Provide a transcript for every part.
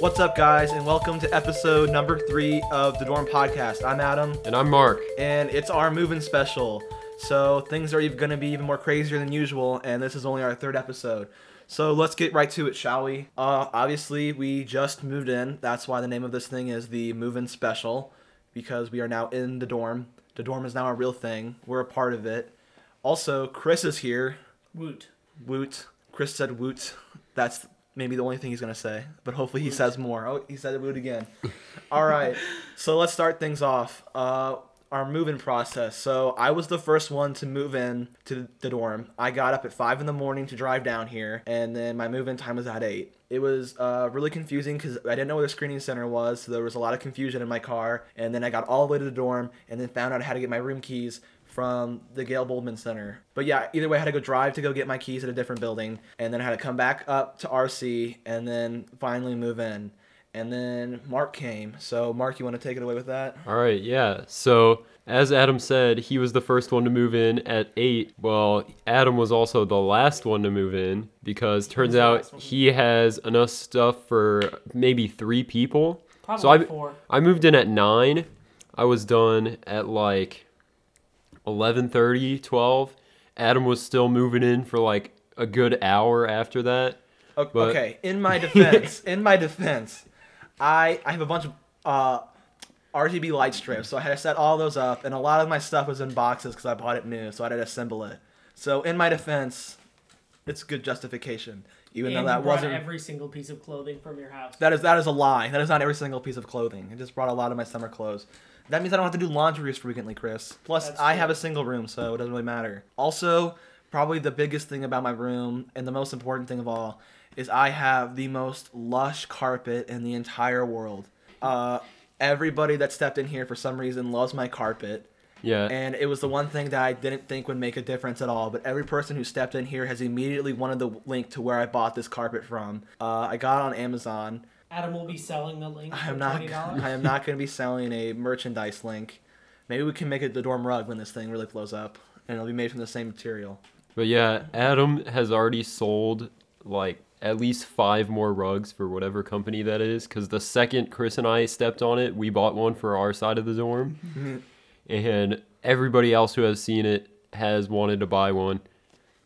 What's up, guys, and welcome to episode number three of the Dorm Podcast. I'm Adam, And I'm Mark. and it's our moving special. So things are going to be even more crazier than usual, and this is only our third episode. So let's get right to it, shall we? Uh, obviously, we just moved in. That's why the name of this thing is the Moving Special, because we are now in the dorm. The dorm is now a real thing. We're a part of it. Also, Chris is here. Woot. Woot. Chris said woot. That's maybe the only thing he's gonna say, but hopefully he says more. Oh, he said woot again. All right, so let's start things off. Uh, our move-in process. So I was the first one to move in to the dorm. I got up at five in the morning to drive down here, and then my move-in time was at eight. It was uh, really confusing because I didn't know where the screening center was, so there was a lot of confusion in my car. And then I got all the way to the dorm, and then found out how to get my room keys from the Gale Bullman Center. But yeah, either way, I had to go drive to go get my keys at a different building, and then I had to come back up to RC, and then finally move in. And then Mark came. So Mark, you want to take it away with that? All right, yeah. So, as Adam said, he was the first one to move in at 8. Well, Adam was also the last one to move in because turns out he has enough stuff for maybe 3 people. Probably So I four. I moved in at 9. I was done at like 11:30, 12. Adam was still moving in for like a good hour after that. O- But- Okay, in my defense, in my defense, I I have a bunch of uh, RGB light strips, so I had to set all those up, and a lot of my stuff was in boxes because I bought it new, so I had to assemble it. So in my defense, it's good justification, even and though that wasn't. every single piece of clothing from your house. That is that is a lie. That is not every single piece of clothing. I just brought a lot of my summer clothes. That means I don't have to do laundry as frequently, Chris. Plus, That's I true. have a single room, so it doesn't really matter. Also, probably the biggest thing about my room and the most important thing of all is I have the most lush carpet in the entire world. Uh, everybody that stepped in here for some reason loves my carpet. Yeah. And it was the one thing that I didn't think would make a difference at all. But every person who stepped in here has immediately wanted the link to where I bought this carpet from. Uh, I got it on Amazon. Adam will be selling the link I am not. twenty dollars. I am not going to be selling a merchandise link. Maybe we can make it the dorm rug when this thing really blows up, and it'll be made from the same material. But yeah, Adam has already sold like at least five more rugs for whatever company that is. Because the second Chris and I stepped on it, we bought one for our side of the dorm, and everybody else who has seen it has wanted to buy one.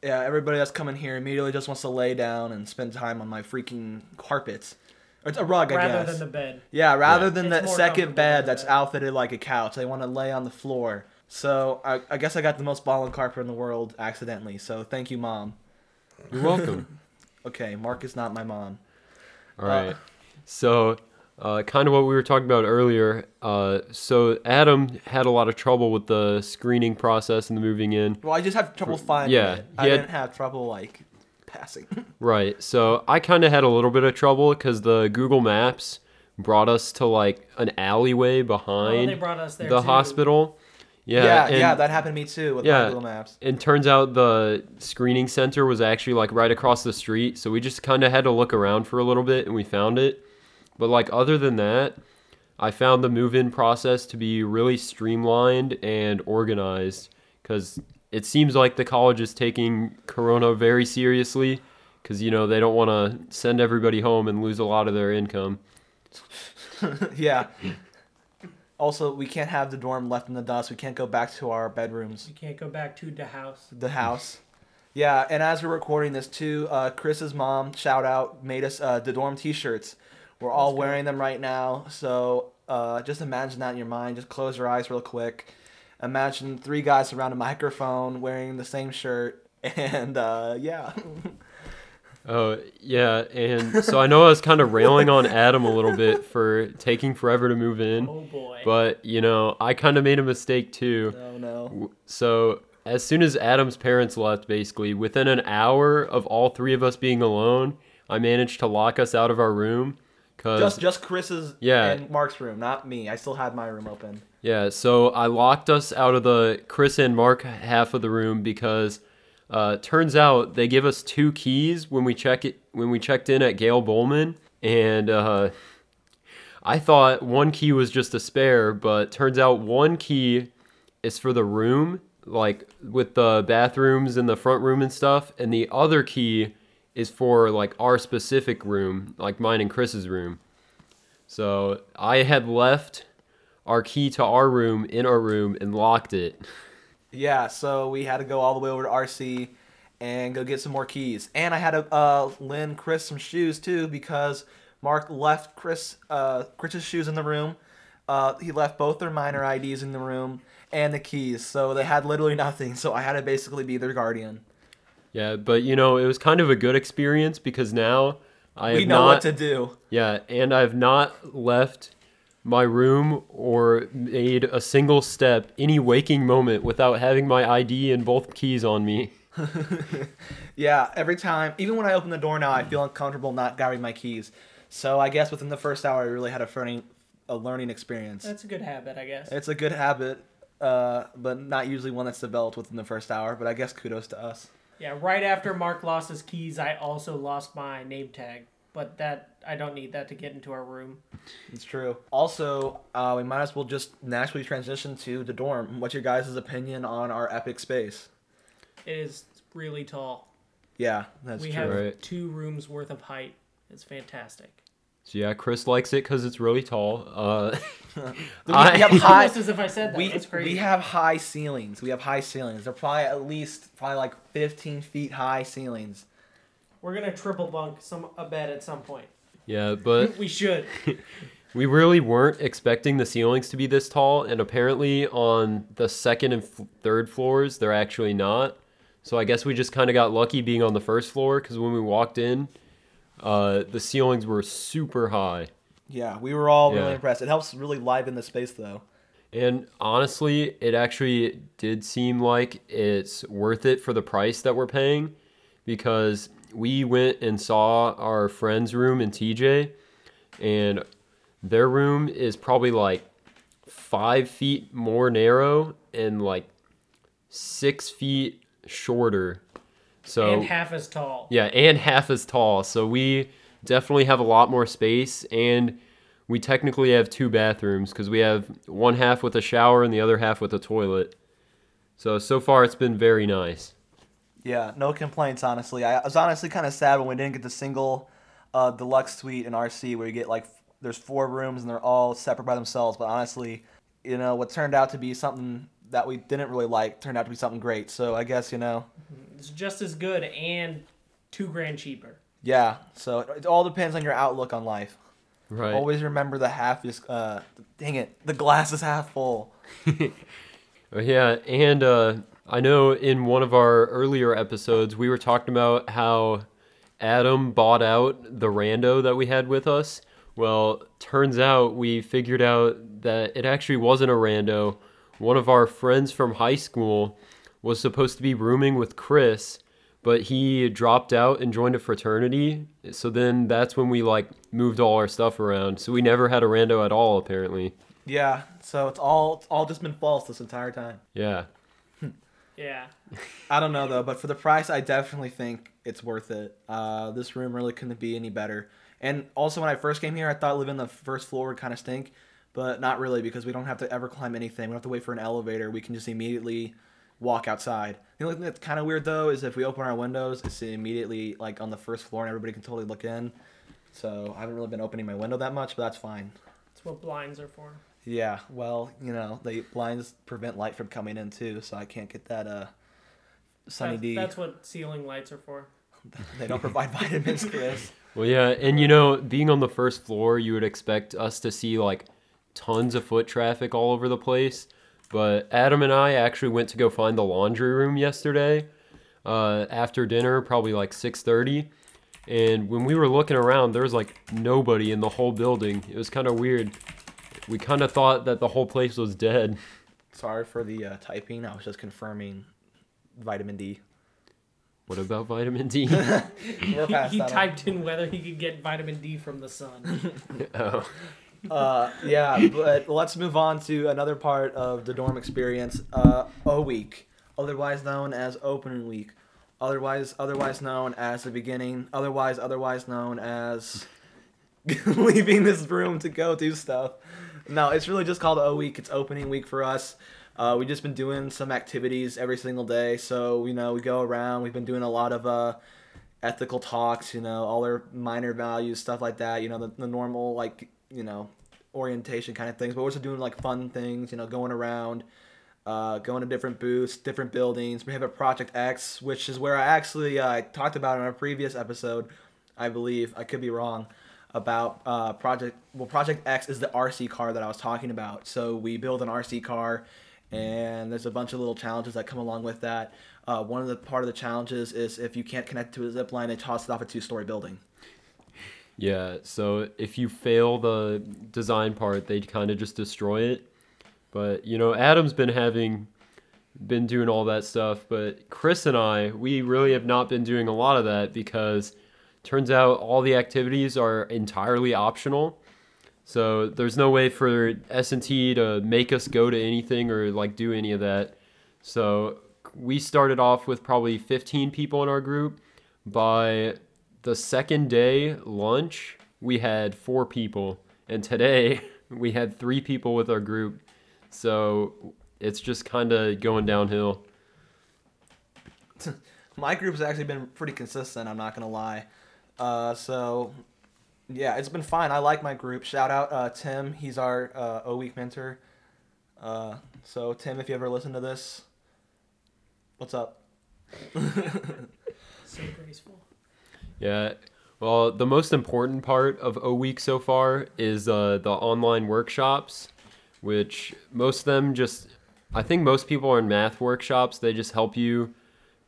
Yeah, everybody that's coming here immediately just wants to lay down and spend time on my freaking carpets. Or it's a rug, I guess. rather guess. than the bed. Yeah, rather Yeah. than It's that more second comfortable bed than that's that. outfitted like a couch. They want to lay on the floor. So I, I guess I got the most ballin' carpet in the world accidentally. So thank you, mom. You're welcome. Okay, Mark is not my mom. All right. So, uh, kind of what we were talking about earlier. Uh, so Adam had a lot of trouble with the screening process and the moving in. Well, I just have trouble finding yeah, it. he I had- didn't have trouble like passing. Right. So I kind of had a little bit of trouble because the Google Maps brought us to like an alleyway Oh, behind they brought us there the too. hospital. Yeah. yeah, and, yeah, that happened to me too with my Yeah. Google Maps. And turns out the screening center was actually like right across the street, so we just kind of had to look around for a little bit and we found it. But like other than that, I found the move-in process to be really streamlined and organized cuz it seems like the college is taking corona very seriously cuz you know, they don't want to send everybody home and lose a lot of their income. yeah. Also, we can't have the dorm left in the dust. We can't go back to our bedrooms, You can't go back to the house. the house. Yeah, and as we're recording this too, uh, Chris's mom, shout out, made us uh, the dorm T-shirts. We're all Let's go. wearing them right now. So uh, just imagine that in your mind. Just close your eyes real quick. Imagine three guys around a microphone wearing the same shirt, and uh, yeah. Oh, yeah, and so I know I was kind of railing on Adam a little bit for taking forever to move in. Oh boy. But, you know, I kind of made a mistake too. no, no. So, as soon as Adam's parents left, basically, within an hour of all three of us being alone, I managed to lock us out of our room. Cause, Just just Chris's Yeah. and Mark's room, not me. I still had my room open. yeah, so I locked us out of the Chris and Mark half of the room because uh, turns out they give us two keys when we check it when we checked in at Gale Bullman, and uh, I thought one key was just a spare, but turns out one key is for the room, like with the bathrooms in the front room and stuff, and the other key is for like our specific room, like mine and Chris's room. So I had left our key to our room in our room and locked it. Yeah, so we had to go all the way over to RC and go get some more keys. And I had to uh, lend Chris some shoes too because Mark left Chris uh, Chris's shoes in the room. Uh, he left both their minor IDs in the room and the keys, so they had literally nothing. So I had to basically be their guardian. Yeah, but you know, it was kind of a good experience because now I have We know not what to do. Yeah, and I've not left my room or made a single step any waking moment without having my ID and both keys on me. Yeah, every time, even when I open the door now, I feel uncomfortable not grabbing my keys. So I guess within the first hour, I really had a learning, a learning experience. That's a good habit, I guess. It's a good habit, uh, but not usually one that's developed within the first hour. But I guess kudos to us. Yeah, right after Mark lost his keys, I also lost my name tag. But that I don't need that to get into our room. It's true. Also, uh, we might as well just naturally transition to the dorm. What's your guys' opinion on our epic space? It is really tall. Yeah, that's we true. have Right. two rooms worth of height. It's fantastic. So yeah, Chris likes it because it's really tall. Uh, We, I- we have high. Almost as if I said that. We, That's crazy. we have high ceilings. We have high ceilings. They're probably at least probably like 15 feet high ceilings. We're gonna triple bunk some a bed at some point. yeah, but we should. we really weren't expecting the ceilings to be this tall, and apparently on the second and f- third floors, they're actually not. So I guess we just kind of got lucky being on the first floor because when we walked in, uh, the ceilings were super high. Yeah, we were all really Yeah. impressed. It helps really liven the space though. And honestly, it actually did seem like it's worth it for the price that we're paying because we went and saw our friend's room in TJ, and their room is probably like five feet more narrow and like six feet shorter. So and half as tall. yeah, and half as tall. So we definitely have a lot more space, and we technically have two bathrooms because we have one half with a shower and the other half with a toilet. So so far it's been very nice. Yeah, no complaints honestly. I was honestly kind of sad when we didn't get the single uh, deluxe suite in RC where you get like f- there's four rooms and they're all separate by themselves. But honestly, you know what turned out to be something that we didn't really like turned out to be something great. So I guess you know, It's just as good and two grand cheaper. yeah. So it, it all depends on your outlook on life. Right. Always remember the half is uh, dang it, the glass is half full. Uh, Yeah, and uh, I know in one of our earlier episodes we were talking about how Adam bought out the rando that we had with us. Well, turns out we figured out that it actually wasn't a rando. One of our friends from high school was supposed to be rooming with Chris, but he dropped out and joined a fraternity. So then that's when we like moved all our stuff around. So we never had a rando at all apparently. Yeah. So it's all it's all just been false this entire time. Yeah. Yeah. I don't know though, but for the price, I definitely think it's worth it. Uh, this room really couldn't be any better. And also, when I first came here, I thought living on the first floor would kind of stink, but not really because we don't have to ever climb anything. We don't have to wait for an elevator. We can just immediately walk outside. The only thing that's kind of weird though is if we open our windows, it's immediately like on the first floor and everybody can totally look in. So I haven't really been opening my window that much, but that's fine. That's what blinds are for. Yeah, well, you know, the blinds prevent light from coming in too, so I can't get that uh sunny That's, D. that's what ceiling lights are for. They don't provide vitamins, Chris. Well, yeah, and you know, being on the first floor, you would expect us to see like tons of foot traffic all over the place. But Adam and I actually went to go find the laundry room yesterday uh, after dinner, probably like 6:30. And when we were looking around, there was like nobody in the whole building. It was kind of weird. We kind of thought that the whole place was dead. Sorry for the uh, typing. I was just confirming vitamin D. What about vitamin D? We're He, past he that typed in whether he could get vitamin D from the sun. oh. Uh, yeah, but let's move on to another part of the dorm experience. Uh, O week, otherwise known as opening week, otherwise otherwise known as the beginning, otherwise otherwise known as leaving this room to go do stuff. No, it's really just called O week. It's opening week for us. Uh, we've just been doing some activities every single day. So you know, we go around. We've been doing a lot of uh, ethical talks. You know, all our minor values, stuff like that. You know, the, the normal like you know, orientation kind of things, but we're also doing like fun things, you know, going around, uh, going to different booths, different buildings. We have a Project X, which is where I actually uh, talked about in our previous episode, I believe. I could be wrong about uh, Project. Well, Project X is the RC car that I was talking about. So we build an RC car, and there's a bunch of little challenges that come along with that. Uh, one of the part of the challenges is if you can't connect to a zip line, they toss it off a two-story building. Yeah, so if you fail the design part, they kind of just destroy it. But you know, Adam's been having been doing all that stuff, but Chris and I, we really have not been doing a lot of that because turns out all the activities are entirely optional. So there's no way for S&T to make us go to anything or like do any of that. So we started off with probably 15 people in our group. By the second day lunch, we had four people, and today we had three people with our group. So it's just kind of going downhill. My group's actually been pretty consistent. I'm not gonna lie. Uh, so yeah, it's been fine. I like my group. Shout out uh, Tim. He's our uh, O week mentor. Uh, so Tim, if you ever listen to this, what's up? So graceful. Yeah. Well, the most important part of O Week so far is uh, the online workshops, which most of them just, I think most people are in math workshops. They just help you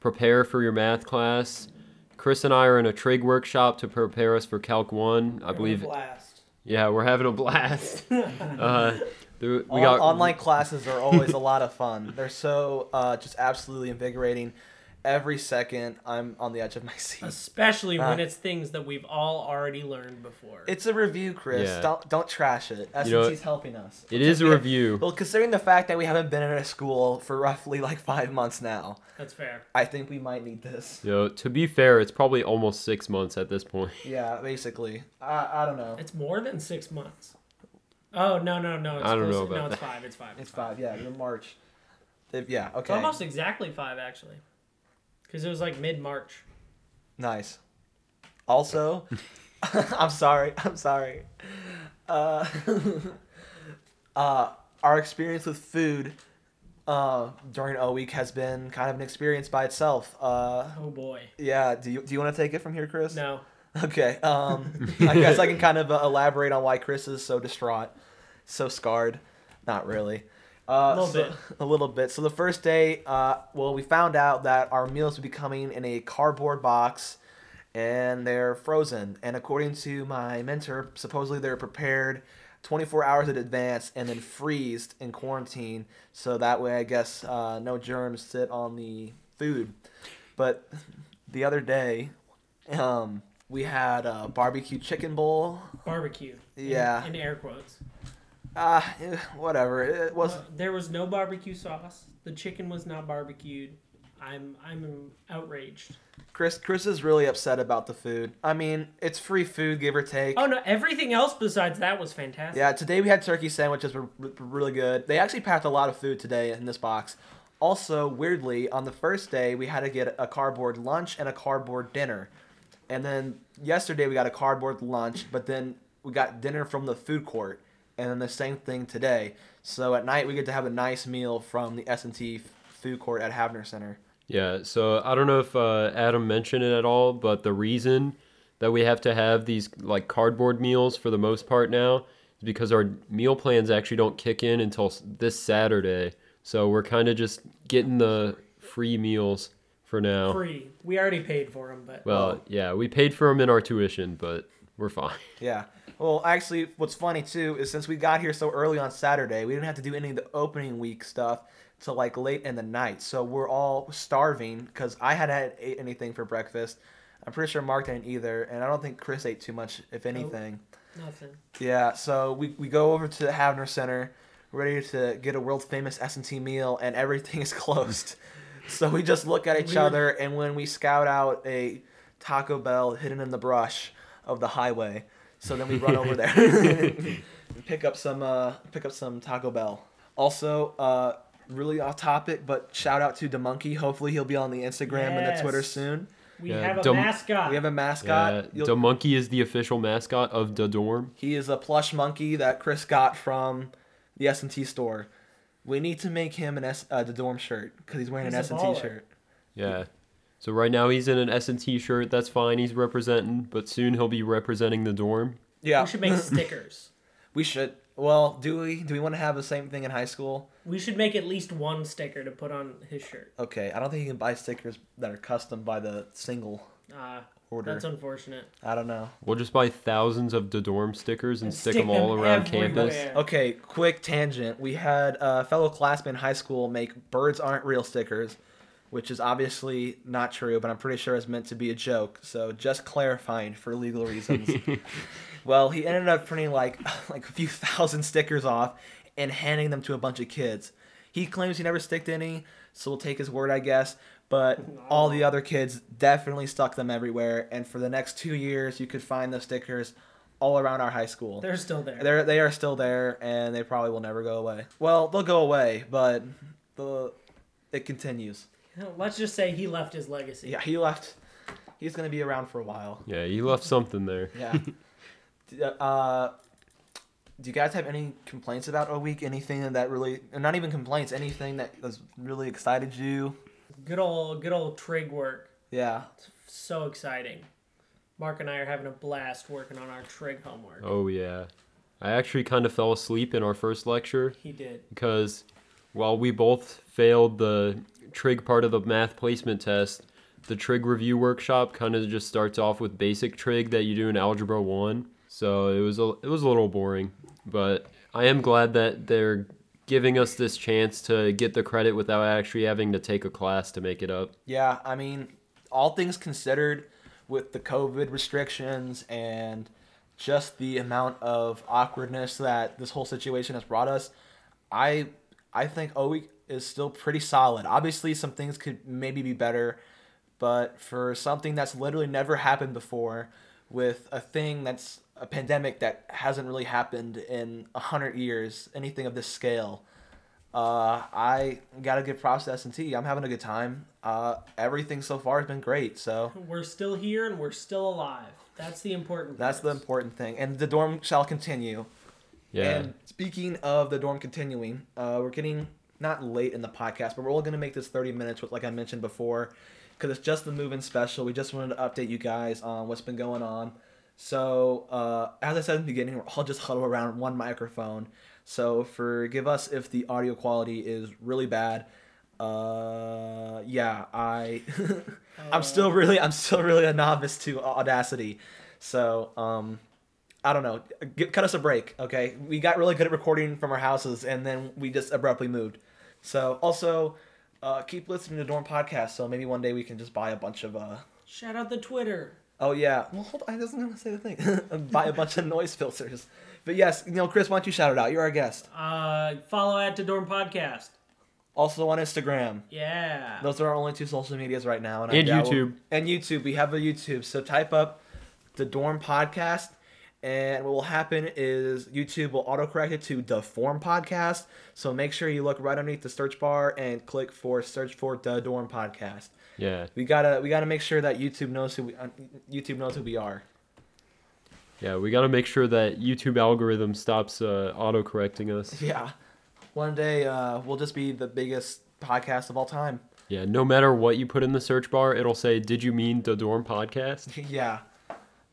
prepare for your math class. Chris and I are in a trig workshop to prepare us for Calc 1. I believe, Blast. yeah, we're having a blast. uh, there- we On- got online classes are always a lot of fun. They're so uh, just absolutely invigorating. Every second, I'm on the edge of my seat. Especially when Uh, it's things that we've all already learned before. It's a review, Chris. Yeah. Don't don't trash it. You know, S&T's helping us. It is a Yeah. review. Well, considering the fact that we haven't been in a school for roughly like five months now, That's fair. I think we might need this. You know, to be fair, it's probably almost six months at this point. Yeah, basically. I, I don't know. It's more than six months. Oh no no no! It's I don't know closer- No, about it's five. It's five. It's five. Yeah, in March. If- yeah. It's Okay. almost exactly five actually, because it was like mid March. Nice. Also, I'm sorry. I'm sorry. Uh, uh, our experience with food uh, during O week has been kind of an experience by itself. Uh, Oh boy. yeah. Do you do you want to take it from here, Chris? No. Okay. Um, I guess I can kind of uh, elaborate on why Chris is so distraught, so scarred. Not really. Uh, A little so- bit. A little bit. So the first day, uh, well, we found out that our meals would be coming in a cardboard box, and they're frozen. And according to my mentor, supposedly they're prepared 24 hours in advance and then freezed in quarantine, so that way I guess uh, no germs sit on the food. But the other day, um, we had a barbecue chicken bowl. Barbecue. in- Yeah. In, air quotes. Ah, eh, whatever. It was Uh, there was no barbecue sauce. The chicken was not barbecued. I'm I'm outraged. Chris. Chris is really upset about the food. I mean, it's free food, give or take. Oh no! Everything else besides that was fantastic. Yeah, today we had turkey sandwiches, were were really good. They actually packed a lot of food today in this box. Also, weirdly, on the first day we had to get a cardboard lunch and a cardboard dinner, and then yesterday we got a cardboard lunch, but then we got dinner from the food court, and then the same thing today. So at night we get to have a nice meal from the S and T food court at Havener Center. Yeah, so I don't know if uh, Adam mentioned it at all, but the reason that we have to have these like cardboard meals for the most part now is because our meal plans actually don't kick in until this Saturday. So we're kind of just getting the free meals for now. Free. We already paid for them, but Well, yeah, we paid for them in our tuition, but we're fine. Yeah. Well, actually, what's funny too is since we got here so early on Saturday, we didn't have to do any of the opening week stuff till like late in the night. So we're all starving because I hadn't had ate anything for breakfast. I'm pretty sure Mark didn't either, and I don't think Chris ate too much, if anything. nothing. Yeah. So we, we go over to the Havener Center, ready to get a world famous S and T meal, and everything is closed. so we just look at each Weird. other, and when we scout out a Taco Bell hidden in the brush of the highway, so then we run over there and pick up some uh, pick up some Taco Bell. Also, uh, really off topic, but shout out to DeMonkey. Hopefully he'll be on the Instagram and the Twitter soon. We Yeah, have a dumb- mascot. We have a mascot. Yeah, You'll- the monkey is the official mascot of the dorm. He is a plush monkey that Chris got from the S and T store. We need to make him an S uh, the dorm shirt because he's wearing He's an a S and T baller. shirt. Yeah. So right now he's in an S and T shirt. That's fine. He's representing, but soon he'll be representing the dorm. Yeah, We should make stickers. we should. Well, do we? Do we want to have the same thing in high school? We should make at least one sticker to put on his shirt. Okay, I don't think you can buy stickers that are custom by the single Uh, order. that's unfortunate. I don't know. We'll just buy thousands of the dorm stickers and, And stick, stick them all them around everywhere. campus. Okay, quick tangent. We had a fellow classmate in high school make "birds aren't real" stickers, which is obviously not true, but I'm pretty sure it's meant to be a joke. So just clarifying for legal reasons. well, he ended up printing like like a few thousand stickers off and handing them to a bunch of kids. He claims he never sticked any, so we'll take his word, I guess. But all the other kids definitely stuck them everywhere, and for the next two years, you could find those stickers all around our high school. They're still there. They're they are still there, and they probably will never go away. Well, they'll go away, but the it continues. Let's just say he left his legacy. Yeah, he left. He's gonna be around for a while. Yeah, he left something there. Yeah. Uh, do you guys have any complaints about a week? Anything that really, not even complaints, anything that has really excited you? Good old, good old trig work. Yeah. So exciting. Mark and I are having a blast working on our trig homework. Oh yeah. I actually kind of fell asleep in our first lecture He did. because while we both failed the trig part of the math placement test, the trig review workshop kind of just starts off with basic trig that you do in algebra 1. So it was a, it was a little boring, but I am glad that they're giving us this chance to get the credit without actually having to take a class to make it up. Yeah, I mean, all things considered, with the COVID restrictions and just the amount of awkwardness that this whole situation has brought us, I I think OE is still pretty solid. Obviously, some things could maybe be better, but for something that's literally never happened before, with a thing that's a pandemic that hasn't really happened in a hundred years, anything of this scale. Uh, I gotta give props to S&T. I'm having a good time. Uh, everything so far has been great. So We're still here and we're still alive. That's the important. that's the important thing. And the dorm shall continue. Yeah. And speaking of the dorm continuing, uh, we're getting not late in the podcast, but we're only gonna make this 30 minutes, with, like I mentioned before, because it's just the move-in special. We just wanted to update you guys on what's been going on. So uh, as I said in the beginning, we're all just huddled around one microphone. So forgive us if the audio quality is really bad. Uh, yeah, I I'm still really I'm still really a novice to Audacity. So um, I don't know. G cut us a break, okay? We got really good at recording from our houses, and then we just abruptly moved. So also, uh, keep listening to Dorm Podcast. So maybe one day we can just buy a bunch of. Uh... Shout out the Twitter. Oh yeah. Well, hold on. I wasn't gonna say the thing. buy a bunch of noise filters. But yes, you know, Chris, why don't you shout it out? You're our guest. Uh, follow at to Dorm Podcast. Also on Instagram. Yeah. Those are our only two social medias right now. I And doubt we'll- YouTube. And YouTube. We have a YouTube. So type up the Dorm Podcast. And what will happen is YouTube will autocorrect it to the Form Podcast. So make sure you look right underneath the search bar and click for search for the Dorm Podcast. Yeah. We gotta we gotta make sure that YouTube knows who we uh, YouTube knows who we are. Yeah, we got to make sure that YouTube algorithm stops uh, auto correcting us. Yeah. One day uh, we'll just be the biggest podcast of all time. Yeah, no matter what you put in the search bar, it'll say, "Did you mean the Dorm Podcast?" yeah.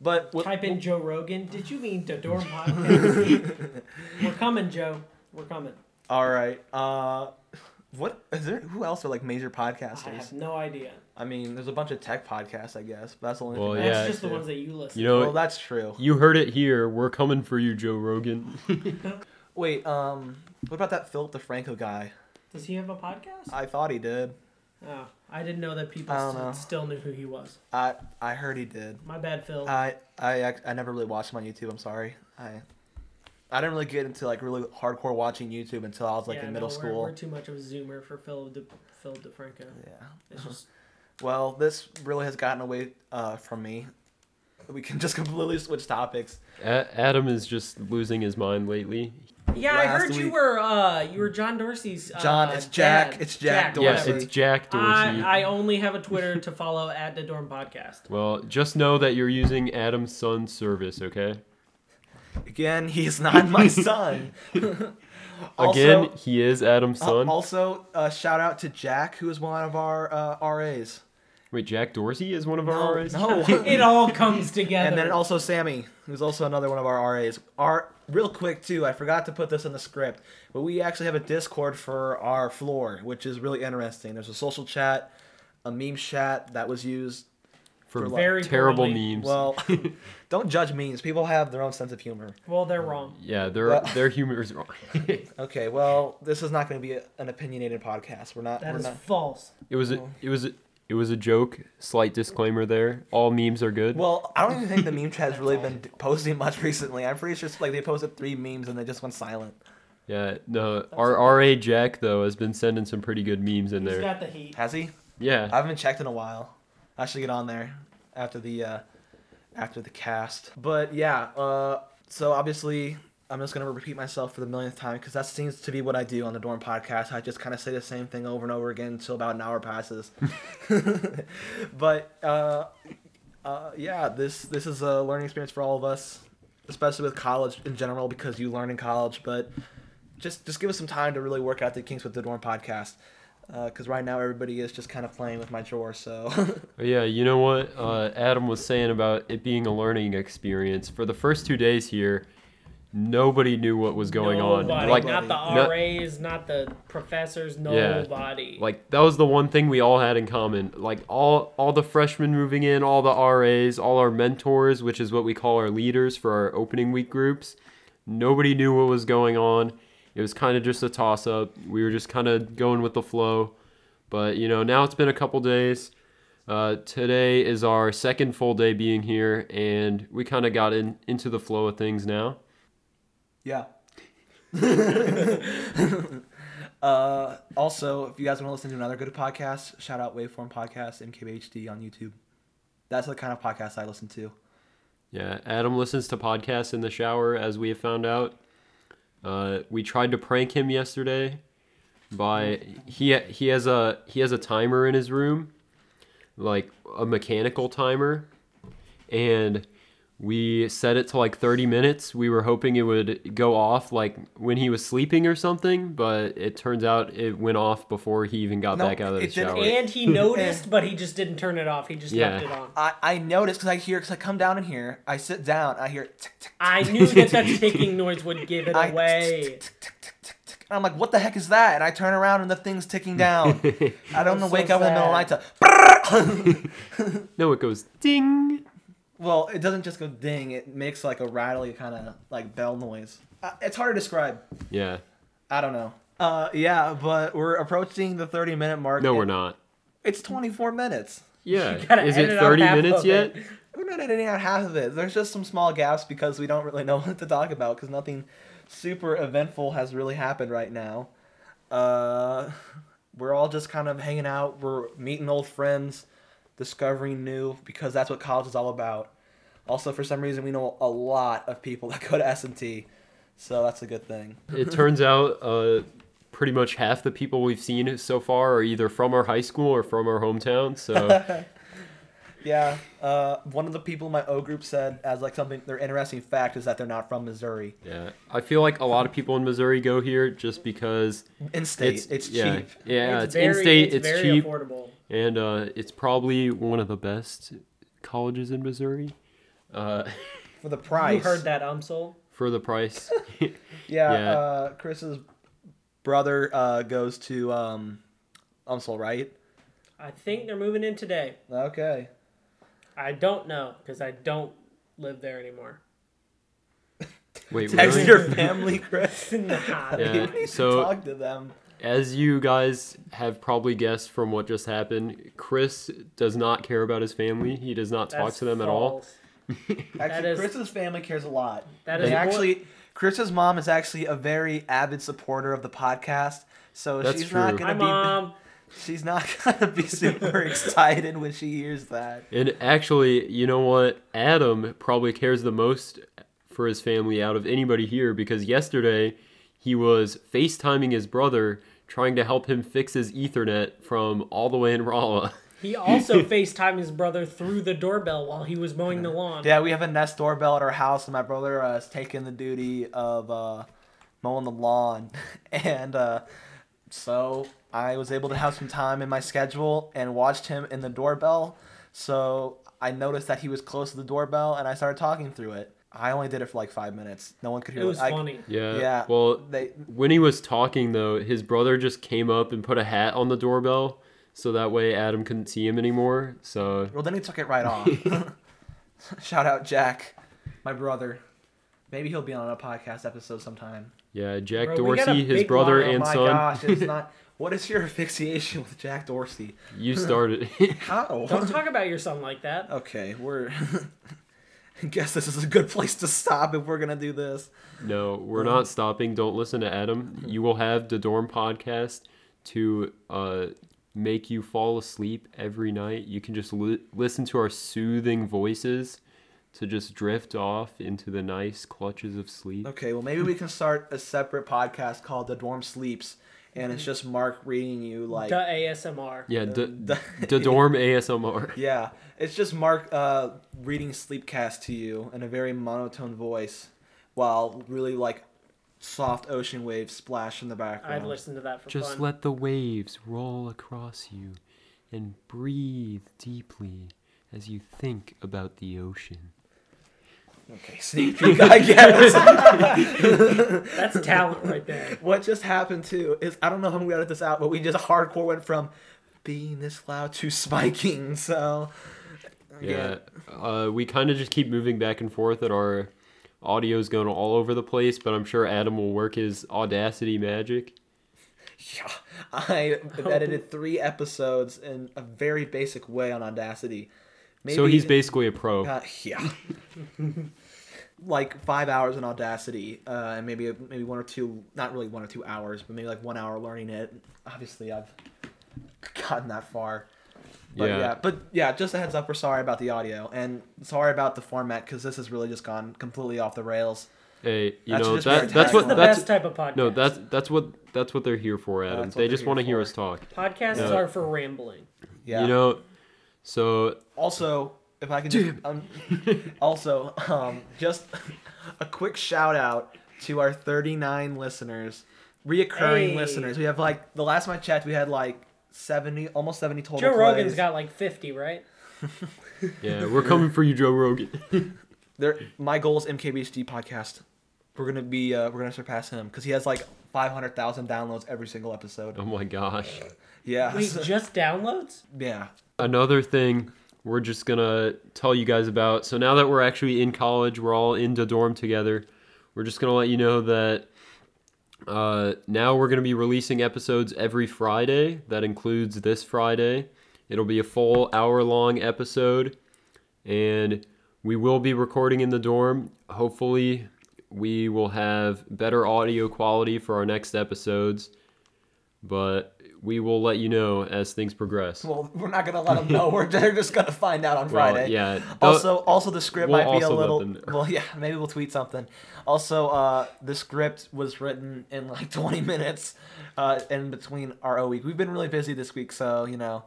But we'll- Type in Joe Rogan. Did you mean the Dorm Podcast? We're coming, Joe. We're coming. all right. Uh, what is there? Who else are like major podcasters? I podcasters? have no idea. I mean, there's a bunch of tech podcasts, I guess. But that's the only Well, thing. I That's just the ones that you listen. You know, well, that's true. you heard it here. We're coming for you, Joe Rogan. Wait, um, what about that Philip DeFranco guy? Does he have a podcast? I thought he did. Oh, I didn't know that people I don't st- know. still knew who he was. I I heard he did. My bad, Phil. I I ac- I never really watched him on YouTube. I'm sorry. I I didn't really get into like really hardcore watching YouTube until I was like Yeah, in middle no, school. We're, we're too much of a zoomer for Phil De, Phil DeFranco. Yeah. It's just Well, this really has gotten away uh, from me. We can just completely switch topics. A- Adam is just losing his mind lately. Yeah, I last heard you week. were uh you were John Dorsey's uh, John, it's Jack- dad. it's Jack Yeah, Dorsey. it's Jack Dorsey. I, I only have a Twitter to follow at the Dorm Podcast. well, just know that you're using Adam's son's service, okay? Again, he's not my son. Again, Also- he is Adam's Uh, son. also, uh, shout out to Jack, who is one of our uh, RAs. Wait, Jack Dorsey is one of No, our RAs? no. It all comes together. and then also Sammy, who's also another one of our RAs. Our real quick too, I forgot to put this in the script, but we actually have a Discord for our floor, which is really interesting. There's a social chat, a meme chat that was used. For For Very terrible poorly. memes. Well, don't judge memes. People have their own sense of humor. well, they're wrong. yeah, their Well- their humor is wrong. Okay, well, this is not going to be a, an opinionated podcast. We're not. That we're is not. false. it was a, it was a, it was a joke. Slight disclaimer there. All memes are good. Well, I don't even think the meme chat has really been posting much recently. I'm pretty sure it's like they posted three memes and they just went silent. yeah, no. Our RA Jack though has been sending some pretty good memes in He's there. got the heat. Has he? Yeah. I haven't checked in a while. I should get on there after the uh, after the cast. But yeah, uh, so obviously I'm just gonna repeat myself for the millionth time because that seems to be what I do on the Dorm podcast. I just kind of say the same thing over and over again until about an hour passes. but uh, uh, yeah, this this is a learning experience for all of us, especially with college in general because you learn in college. But just just give us some time to really work out the kinks with the Dorm podcast because right now everybody is just kind of playing with my drawer. So Yeah, you know what uh, Adam was saying about it being a learning experience. For the first two days here, nobody knew what was going nobody, on. Like, not the RAs, not the professors, Yeah. nobody. like that was the one thing we all had in common. Like all all the freshmen moving in, all the RAs, all our mentors, which is what we call our leaders for our opening week groups. Nobody knew what was going on. It was kind of just a toss up. We were just kind of going with the flow. But you know, now it's been a couple days. Uh, today is our second full day being here, and we kind of got in into the flow of things now. Yeah. uh, also, if you guys want to listen to another good podcast, shout out Waveform Podcast, MKBHD on YouTube. That's the kind of podcast I listen to. Yeah, Adam listens to podcasts in the shower, as we have found out. Uh, we tried to prank him yesterday by he he has a he has a timer in his room, like a mechanical timer, and we set it to like 30 minutes. We were hoping it would go off like when he was sleeping or something, but it turns out it went off before he even got No, back out of the it didn't. shower. and he noticed, but he just didn't turn it off. He just Yeah. left it on. I, I noticed because I hear because I come down in here, I sit down, I hear tick tick. I knew that that ticking noise would give it away. I'm like, what the heck is that? And I turn around and the thing's ticking down. I don't was know, so wake up in the middle of the night to. no, it goes ding. Well, it doesn't just go ding. It makes like a rattly kind of like bell noise. Uh, it's hard to describe. Yeah. I don't know. Uh, yeah, but we're approaching the 30 minute mark. No, we're not. It's 24 minutes. Yeah. Is it 30 minutes yet? it. We're not editing out half of it. There's just some small gaps because we don't really know what to talk about because nothing super eventful has really happened right now. Uh, we're all just kind of hanging out. We're meeting old friends, discovering new because that's what college is all about. Also, for some reason, we know a lot of people that go to S and T, so that's a good thing. it turns out uh, pretty much half the people we've seen so far are either from our high school or from our hometown. So Yeah, uh, one of the people in my O group said as like something their interesting fact is that they're not from Missouri. yeah, I feel like a lot of people in Missouri go here just because In state, it's it's, yeah, cheap. Yeah, it's, very, in-state, it's, very cheap, affordable. and uh, it's probably one of the best colleges in Missouri. Uh, For the price. You heard that, UMSL? for the price. Yeah, Yeah. Uh, Chris's brother uh, goes to um, UMSL, right? I think they're moving in today. Okay. I don't know because I don't live there anymore. Wait, Text really? your family, Chris. Nah, Yeah, You need to so- talk to them. As you guys have probably guessed from what just happened, Chris does not care about his family. He does not talk that's to them at all. False. Actually, is- Chris's family cares a lot. That They is more- actually, Chris's mom is actually a very avid supporter of the podcast. So That's she's not true. Hi, gonna be mom. she's not gonna be super excited when she hears that. And actually, you know what? Adam probably cares the most for his family out of anybody here because yesterday he was FaceTiming his brother, trying to help him fix his Ethernet from all the way in Rolla. He also FaceTimed his brother through the doorbell while he was mowing the lawn. Yeah, we have a Nest doorbell at our house, and my brother uh, has taken the duty of uh, mowing the lawn, and uh, so I was able to have some time in my schedule and watched him in the doorbell. So I noticed that he was close to the doorbell, and I started talking through it. I only did it for like five minutes. No one could hear It was I- funny. Yeah. Yeah. Well, They when he was talking though, his brother just came up and put a hat on the doorbell, so that way Adam couldn't see him anymore. So well, then he took it right off. Shout out Jack, my brother. Maybe he'll be on a podcast episode sometime. yeah, Jack Bro, we got a Dorsey, his big brother line. Oh and my son. gosh, it's not. What is your asphyxiation with Jack Dorsey? You started. How? Don't talk about your son like that. Okay, we're. I guess this is a good place to stop if we're gonna do this. no, we're not stopping. Don't listen to Adam. You will have the Dorm podcast to uh, make you fall asleep every night. You can just li- listen to our soothing voices to just drift off into the nice clutches of sleep. Okay, well maybe we can start a separate podcast called The Dorm Sleeps, and it's just Mark reading you like. The ASMR. Yeah, the, the- the dorm ASMR. Yeah, it's just Mark uh, reading Sleepcast to you in a very monotone voice, while really like soft ocean waves splash in the background. I'd listen to that for Just fun. let the waves roll across you and breathe deeply as you think about the ocean. Okay, sneak peek, I guess. That's talent right there. what just happened too is I don't know how we edit this out, but we just hardcore went from being this loud to spiking. So Yeah, uh, we kind of just keep moving back and forth, at our audio's going all over the place. But I'm sure Adam will work his Audacity magic. yeah, I edited three episodes in a very basic way on Audacity. so he's basically a pro. Uh, yeah. like five hours in Audacity, uh, and maybe maybe one or two, not really one or two hours, but maybe like one hour learning it. Obviously, I've gotten that far. But yeah. Yeah. but yeah, just a heads up, we're sorry about the audio, and sorry about the format because this has really just gone completely off the rails. Hey, you That's know just that that's what the that's best type of podcast. no that's that's what that's what they're here for, Adam. they just want to hear us talk. podcasts Yeah. are for rambling. Yeah. You know, so Also, if I can just, um, also, um, just a quick shout out to our 39 listeners, reoccurring Hey. listeners. We have like the last time I checked, we had like 70, almost 70 total. Joe Rogan's plays. got like 50, right? yeah, we're coming for you, Joe Rogan. There, my goal is MKBHD podcast. We're gonna be, uh, we're gonna surpass him because he has like 500,000 downloads every single episode. oh my gosh. Yeah, Wait, just downloads? yeah. another thing we're just gonna tell you guys about so now that we're actually in college we're all in the dorm together we're just gonna let you know that uh, now we're gonna be releasing episodes every friday. That includes this friday. It'll be a full hour long episode and we will be recording in the dorm. Hopefully we will have better audio quality for our next episodes but we will let you know as things progress Well, we're not gonna let them know. We're they're just gonna find out on Well, Friday. yeah. Also, also the script We'll might be a little. Well, yeah, maybe we'll tweet something. Also, uh, the script was written in like 20 minutes, uh, in between our O week. We've been really busy this week, so you know,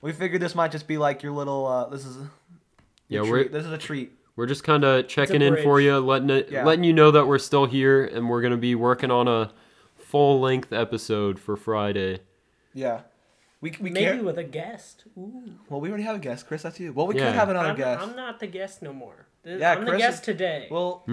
we figured this might just be like your little. Uh, this is. Yeah, we're- treat. This is a treat. We're just kind of checking in for you, letting it, Yeah. letting you know that we're still here, and we're gonna be working on a full length episode for Friday. Yeah. We, we Maybe can't. with a guest. Ooh. Well, we already have a guest, Chris. That's you. Well, we Yeah. could have another I'm, guest. I'm not the guest no more. Th- Yeah, I'm the Chris guest is- today. Well,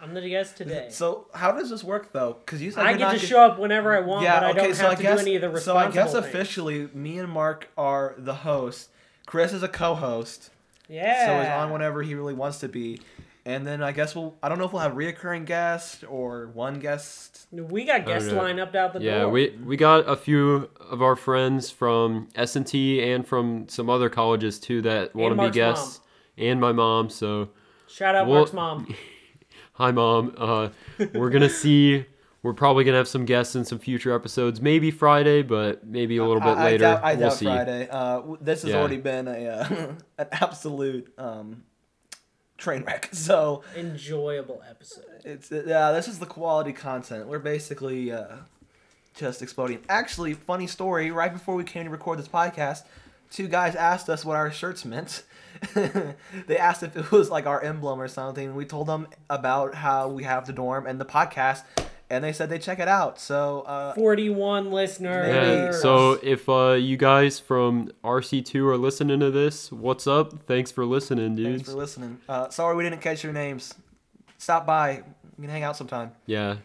I'm the guest today. so how does this work though? Because you said I get not to get- show up whenever I want, but I don't have so I to guess, do any of the So I responsible guess things. officially, me and Mark are the host. Chris is a co-host, Yeah. so he's on whenever he really wants to be. And then I guess we'll. I don't know if we'll have reoccurring guest or one guest. We got guests know. lined up out the yeah, door. Yeah, we we got a few of our friends from S and T and from some other colleges too that want to be Mark's guests, and my mom. So Shout out Well- Mark's mom. hi, mom. Uh, we're gonna see. We're probably gonna have some guests in some future episodes. Maybe Friday, but maybe a little bit I, I later. doubt, I we'll doubt see. Friday. Uh, this has Yeah. already been a uh, an absolute um, train wreck. So Enjoyable episode. it's yeah, this is the quality content. We're basically uh, just exploding. Actually, funny story. Right before we came to record this podcast, two guys asked us what our shirts meant. they asked if it was like our emblem or something. We told them about how we have the dorm and the podcast, and they said they check it out. So uh, 41 listeners. Yeah, so if uh, you guys from RC2 are listening to this, what's up? Thanks for listening, dudes. thanks for listening. Uh, sorry we didn't catch your names. Stop by. We can hang out sometime. Yeah.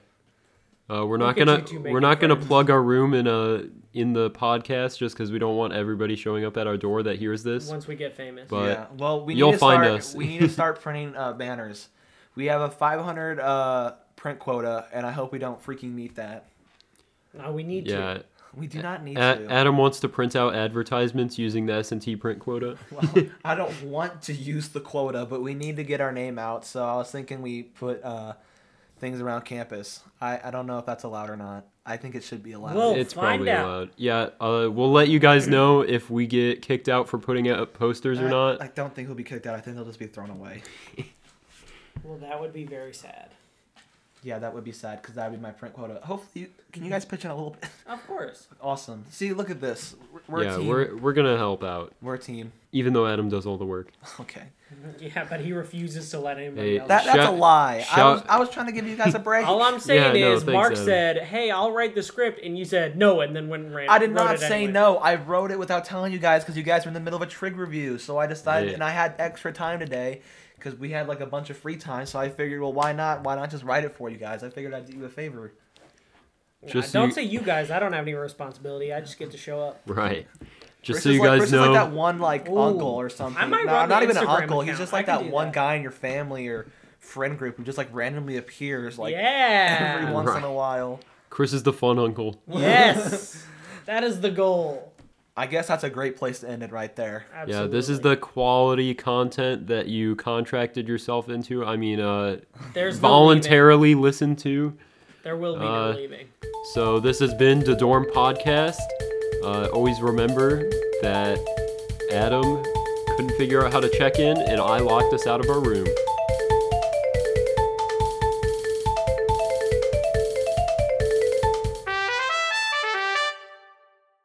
Uh, we're Look not gonna you two we're making not gonna plug our room in uh in the podcast just because we don't want everybody showing up at our door that hears this. Once we get famous. But- yeah. Well, we you'll to find start, us. we need to start printing uh, banners. We have a 500 uh, print quota, and I hope we don't freaking meet that. no, we need Yeah, to. We do not need A- to. Adam wants to print out advertisements using the S and T print quota. well, I don't want to use the quota, but we need to get our name out. So I was thinking we put uh, things around campus. I, I don't know if that's allowed or not. I think it should be allowed. Well- it's find probably out. allowed. Yeah, uh, we'll let you guys know if we get kicked out for putting up posters or not. I don't think we'll be kicked out. I think they'll just be thrown away. Well, that would be very sad. Yeah, that would be sad because that would be my print quota. Hopefully, you, can you guys pitch in a little bit? Of course. awesome. See, look at this. We're, we're yeah, a team. we're we're gonna help out, We're a team. even though Adam does all the work. Okay. Yeah, but he refuses to let anybody Hey, else. That, that's a Shout- lie. I was, I was trying to give you guys a break. All I'm saying Yeah, no, is, thanks, Mark Adam. said, "Hey, I'll write the script," and you said no, and then went and ran. I did not it say anyway. no. I wrote it without telling you guys because you guys were in the middle of a trig review. So I decided, Yeah. and I had extra time today because we had like a bunch of free time. So I figured, well, why not? Why not just write it for you guys? I figured I'd do you a favor. Nah, Just don't you- say you guys. I don't have any responsibility. I just get to show up. Right. Just Chris so is you like, guys Chris know. is like that one like Ooh. uncle or something. I might no, run not the even an Instagram uncle. He's account. just I like can that do one that. guy in your family or friend group who just like randomly appears like yeah. every once in a Right. while. Chris is the fun uncle. Yes. that is the goal. I guess that's a great place to end it right there. Absolutely. Yeah, this is the quality content that you contracted yourself into. I mean, uh, There's no voluntarily listened to. There will be Uh, no leaving. So this has been the Dorm Podcast. Uh, always remember that Adam couldn't figure out how to check in, and I locked us out of our room.